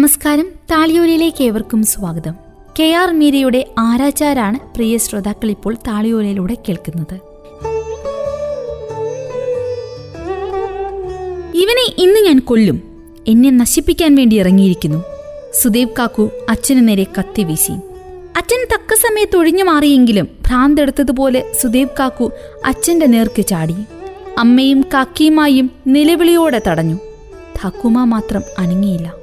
നമസ്കാരം. താളിയോലയിലേക്ക് ഏവർക്കും സ്വാഗതം. കെ ആർ മീരയുടെ ആരാചാരാണ് പ്രിയ ശ്രോതാക്കൾ ഇപ്പോൾ താളിയോലയിലൂടെ കേൾക്കുന്നത്. ഇവനെ ഇന്ന് ഞാൻ കൊല്ലും. എന്നെ നശിപ്പിക്കാൻ വേണ്ടി ഇറങ്ങിയിരിക്കുന്നു. സുദീപ് കാക്കു അച്ഛനു നേരെ കത്തി വീശി. അച്ഛൻ തക്ക സമയത്ത് ഒഴിഞ്ഞു മാറിയെങ്കിലും ഭ്രാന്തെടുത്തതുപോലെ സുദീപ് കാക്കു അച്ഛന്റെ നേർക്ക് ചാടി. അമ്മയും കാക്കിയുമായും നിലവിളിയോടെ തടഞ്ഞു. ഠാക്കുമ മാത്രം അനങ്ങിയില്ല.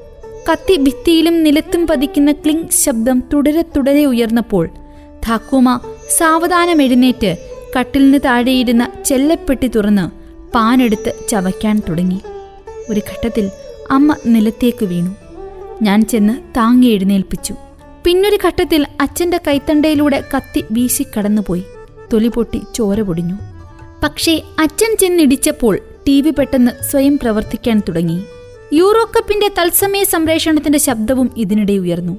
കത്തി ഭിത്തിയിലും നിലത്തും പതിക്കുന്ന ക്ലിങ് ശബ്ദം തുടരെ തുടരെ ഉയർന്നപ്പോൾ ധാക്കൂമ സാവധാനം എഴുന്നേറ്റ് കട്ടിലിന് താഴെയിരുന്ന ചെല്ലപ്പെട്ടി തുറന്ന് പാനെടുത്ത് ചവയ്ക്കാൻ തുടങ്ങി. ഒരു ഘട്ടത്തിൽ അമ്മ നിലത്തേക്ക് വീണു. ഞാൻ ചെന്ന് താങ്ങി എഴുന്നേൽപ്പിച്ചു. പിന്നൊരു ഘട്ടത്തിൽ അച്ഛന്റെ കൈത്തണ്ടയിലൂടെ കത്തി വീശി കടന്നുപോയി. തൊലി പൊട്ടി ചോര പൊടിഞ്ഞു. പക്ഷേ അച്ഛൻ ചെന്നിടിച്ചപ്പോൾ ടി വി പെട്ടെന്ന് സ്വയം പ്രവർത്തിക്കാൻ തുടങ്ങി. യൂറോ കപ്പിന്റെ തത്സമയ സംപ്രേഷണത്തിന്റെ ശബ്ദവും ഇതിനിടെ ഉയർന്നു.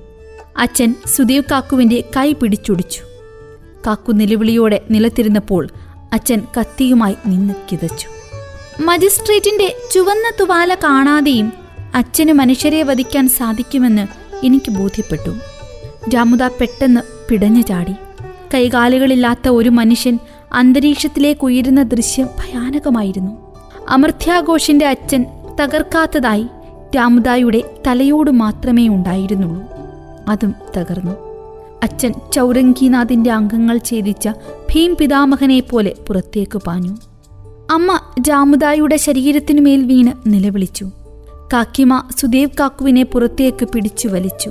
അച്ഛൻ സുദേവ് കാക്കുവിന്റെ കൈ പിടിച്ചൊടിച്ചു. കാക്കു നിലവിളിയോടെ നിലത്തിരുന്നപ്പോൾ അച്ഛൻ കത്തിയുമായി നിന്ന് കിതച്ചു. മജിസ്ട്രേറ്റിന്റെ ചുവന്ന തുവാല കാണാതെയും അച്ഛന് മനുഷ്യരെ വധിക്കാൻ സാധിക്കുമെന്ന് എനിക്ക് ബോധ്യപ്പെട്ടു. രാമുദ പെട്ടെന്ന് പിടഞ്ഞു ചാടി. കൈകാലുകളില്ലാത്ത ഒരു മനുഷ്യൻ അന്തരീക്ഷത്തിലേക്ക് ഉയരുന്ന ദൃശ്യം ഭയാനകമായിരുന്നു. അമർത്യാഘോഷിന്റെ അച്ഛൻ തകർക്കാത്തതായി രാമുദായുടെ തലയോട് മാത്രമേ ഉണ്ടായിരുന്നുള്ളൂ. അതും തകർന്നു. അച്ഛൻ ചൗരങ്കിനാഥിന്റെ അംഗങ്ങൾ ഛേദിച്ച ഭീം പിതാമഹനെ പോലെ പുറത്തേക്ക് പാഞ്ഞു. അമ്മ രാമുദായുടെ ശരീരത്തിനുമേൽ വീണ് നിലവിളിച്ചു. കാക്കിമ സുദേവ് കാക്കുവിനെ പുറത്തേക്ക് പിടിച്ചു വലിച്ചു.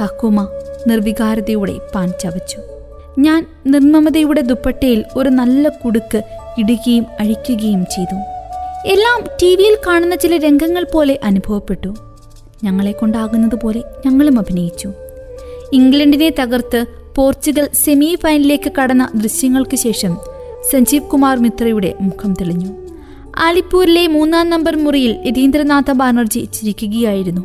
താക്കുമ നിർവികാരതയോടെ പാൻ ചവച്ചു. ഞാൻ നിർമ്മമതയുടെ ദുപ്പട്ടയിൽ ഒരു നല്ല കുടുക്ക് ഇടുകയും അഴിക്കുകയും ചെയ്തു. എല്ലാം ടി വിയിൽ കാണുന്ന ചില രംഗങ്ങൾ പോലെ അനുഭവപ്പെട്ടു. ഞങ്ങളെ കൊണ്ടാകുന്നത് പോലെ ഞങ്ങളും അഭിനയിച്ചു. ഇംഗ്ലണ്ടിനെ തകർത്ത് പോർച്ചുഗൽ സെമി ഫൈനലിലേക്ക് കടന്ന ദൃശ്യങ്ങൾക്ക് ശേഷം സഞ്ജീവ് കുമാർ മിത്രയുടെ മുഖം തെളിഞ്ഞു. ആലിപ്പൂരിലെ മൂന്നാം നമ്പർ മുറിയിൽ രതീന്ദ്രനാഥ ബാനർജി ചിരിക്കുകയായിരുന്നു.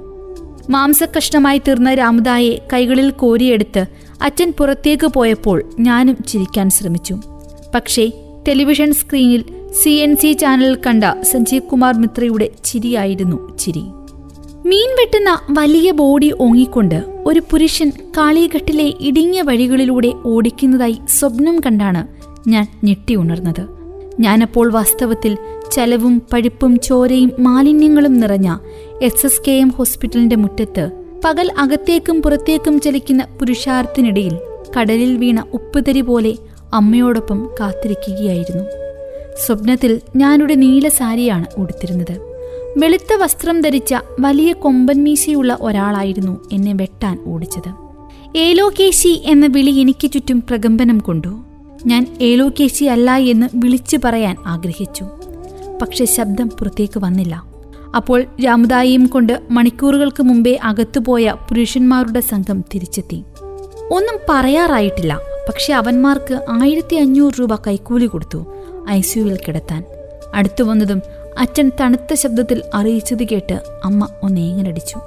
മാംസകഷ്ണമായി തീർന്ന രാമദായെ കൈകളിൽ കോരിയെടുത്ത് അച്ഛൻ പുറത്തേക്ക് പോയപ്പോൾ ഞാനും ചിരിക്കാൻ ശ്രമിച്ചു. പക്ഷേ ടെലിവിഷൻ സ്ക്രീനിൽ സി എൻ സി ചാനലിൽ കണ്ട സഞ്ജീവ് കുമാർ മിത്രയുടെ ചിരിയായിരുന്നു ചിരി. മീൻ വെട്ടുന്ന വലിയ ബോഡി ഓങ്ങിക്കൊണ്ട് ഒരു പുരുഷൻ കാളിഘട്ടിലെ ഇടുങ്ങിയ വഴികളിലൂടെ ഓടിക്കുന്നതായി സ്വപ്നം കണ്ടാണ് ഞാൻ ഞെട്ടി ഉണർന്നത്. ഞാനപ്പോൾ വാസ്തവത്തിൽ ചലവും പഴുപ്പും ചോരയും മാലിന്യങ്ങളും നിറഞ്ഞ എസ് എസ് കെ എം ഹോസ്പിറ്റലിന്റെ മുറ്റത്ത് പകൽ അകത്തേക്കും പുറത്തേക്കും ചലിക്കുന്ന പുരുഷാർത്ഥിനിടയിൽ കടലിൽ വീണ ഉപ്പുതരി പോലെ അമ്മയോടൊപ്പം കാത്തിരിക്കുകയായിരുന്നു. സ്വപ്നത്തിൽ ഞാനൊരു നീല സാരിയാണ് ഉടുത്തിരുന്നത്. വെളുത്ത വസ്ത്രം ധരിച്ച വലിയ കൊമ്പൻ മീശയുള്ള ഒരാളായിരുന്നു എന്നെ വെട്ടാൻ ഓടിച്ചത്. ഏലോകേശി എന്ന വിളി എനിക്ക് ചുറ്റും പ്രകമ്പനം കൊണ്ടു. ഞാൻ ഏലോകേശി അല്ല എന്ന് വിളിച്ചു പറയാൻ ആഗ്രഹിച്ചു. പക്ഷെ ശബ്ദം പുറത്തേക്ക് വന്നില്ല. അപ്പോൾ രാമദായിയും കൊണ്ട് മണിക്കൂറുകൾക്ക് മുമ്പേ അകത്തുപോയ പുരുഷന്മാരുടെ സംഘം തിരിച്ചെത്തി. ഒന്നും പറയാറായിട്ടില്ല. പക്ഷെ അവന്മാർക്ക് ആയിരത്തി അഞ്ഞൂറ് രൂപ കൈക്കൂലി കൊടുത്തു. ഐ സിയുവിൽ കിടത്താൻ. അടുത്തു വന്നതും അച്ഛൻ തണുത്ത ശബ്ദത്തിൽ അറിയിച്ചത് കേട്ട് അമ്മ ഒന്നേങ്ങനടിച്ചു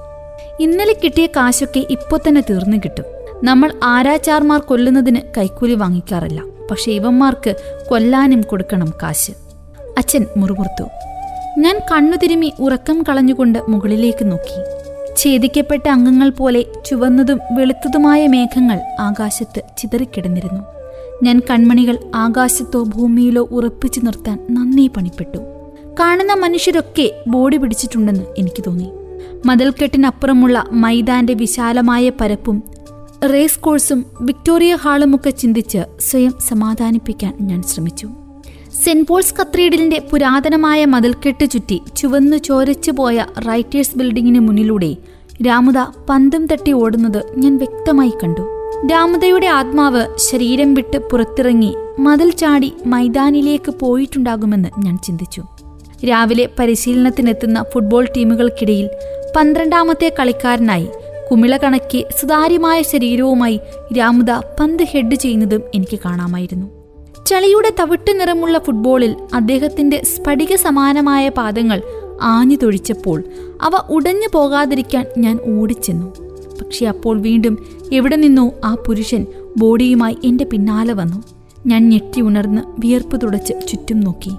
ഇന്നലെ കിട്ടിയ കാശൊക്കെ ഇപ്പോൾ തന്നെ തീർന്നു കിട്ടും. നമ്മൾ ആരാച്ചാർമാർ കൊല്ലുന്നതിന് കൈക്കൂലി വാങ്ങിക്കാറില്ല. പക്ഷെ ഇവന്മാർക്ക് കൊല്ലാനും കൊടുക്കണം കാശ്. അച്ഛൻ മുറുമുറുത്തു. ഞാൻ കണ്ണു തിരുമി ഉറക്കം കളഞ്ഞുകൊണ്ട് മുകളിലേക്ക് നോക്കി. ഛേദിക്കപ്പെട്ട അംഗങ്ങൾ പോലെ ചുവന്നതും വെളുത്തതുമായ മേഘങ്ങൾ ആകാശത്ത് ചിതറിക്കിടന്നിരുന്നു. ഞാൻ കൺമണികൾ ആകാശത്തോ ഭൂമിയിലോ ഉറപ്പിച്ചു നിർത്താൻ നന്നേ പണിപ്പെട്ടു. കാണുന്ന മനുഷ്യരൊക്കെ ബോഡി പിടിച്ചിട്ടുണ്ടെന്ന് എനിക്ക് തോന്നി. മതിൽക്കെട്ടിനപ്പുറമുള്ള മൈതാന്റെ വിശാലമായ പരപ്പും റേസ് കോഴ്സും വിക്ടോറിയ ഹാളുമൊക്കെ ചിന്തിച്ച് സ്വയം സമാധാനിപ്പിക്കാൻ ഞാൻ ശ്രമിച്ചു. സെന്റ് പോൾസ് കത്തീഡ്രലിന്റെ പുരാതനമായ മതിൽക്കെട്ട് ചുറ്റി ചുവന്നു ചോരച്ചു പോയ റൈറ്റേഴ്സ് ബിൽഡിങ്ങിന് മുന്നിലൂടെ രാമുദ പന്തും തട്ടി ഓടുന്നത് ഞാൻ വ്യക്തമായി കണ്ടു. രാമുദയുടെ ആത്മാവ് ശരീരം വിട്ട് പുറത്തിറങ്ങി മതിൽ ചാടി മൈതാനിലേക്ക് പോയിട്ടുണ്ടാകുമെന്ന് ഞാൻ ചിന്തിച്ചു. രാവിലെ പരിശീലനത്തിനെത്തുന്ന ഫുട്ബോൾ ടീമുകൾക്കിടയിൽ പന്ത്രണ്ടാമത്തെ കളിക്കാരനായി കുമിള കണക്കി സുതാര്യമായ ശരീരവുമായി രാമുദ പന്ത് ഹെഡ് ചെയ്യുന്നതും എനിക്ക് കാണാമായിരുന്നു. ചളിയുടെ തവിട്ട് നിറമുള്ള ഫുട്ബോളിൽ അദ്ദേഹത്തിന്റെ സ്ഫടിക സമാനമായ പാദങ്ങൾ ആഞ്ഞു തൊഴിച്ചപ്പോൾ അവ ഉടഞ്ഞു പോകാതിരിക്കാൻ ഞാൻ ഓടിച്ചെന്നു. പക്ഷെ അപ്പോൾ വീണ്ടും എവിടെ നിന്നോ ആ പുരുഷൻ ബോഡിയുമായി എന്റെ പിന്നാലെ വന്നു. ഞാൻ ഞെട്ടി ഉണർന്ന് വിയർപ്പ് തുടച്ച് ചുറ്റും നോക്കി.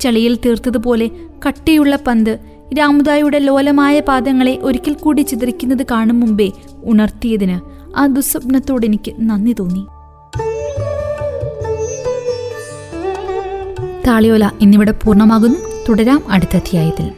ചളിയിൽ തീർത്തതുപോലെ കട്ടിയുള്ള പന്ത് രാമുദായുടെ ലോലമായ പാദങ്ങളെ ഒരിക്കൽ കൂടി ചിതറിക്കുന്നത് കാണും മുമ്പേ ഉണർത്തിയതിന് ആ ദുസ്വപ്നത്തോട് എനിക്ക് നന്ദി തോന്നി. താളിയോല എന്നിവിടെ പൂർണമാകുന്നു. തുടരാം അടുത്ത അധ്യായത്തിൽ.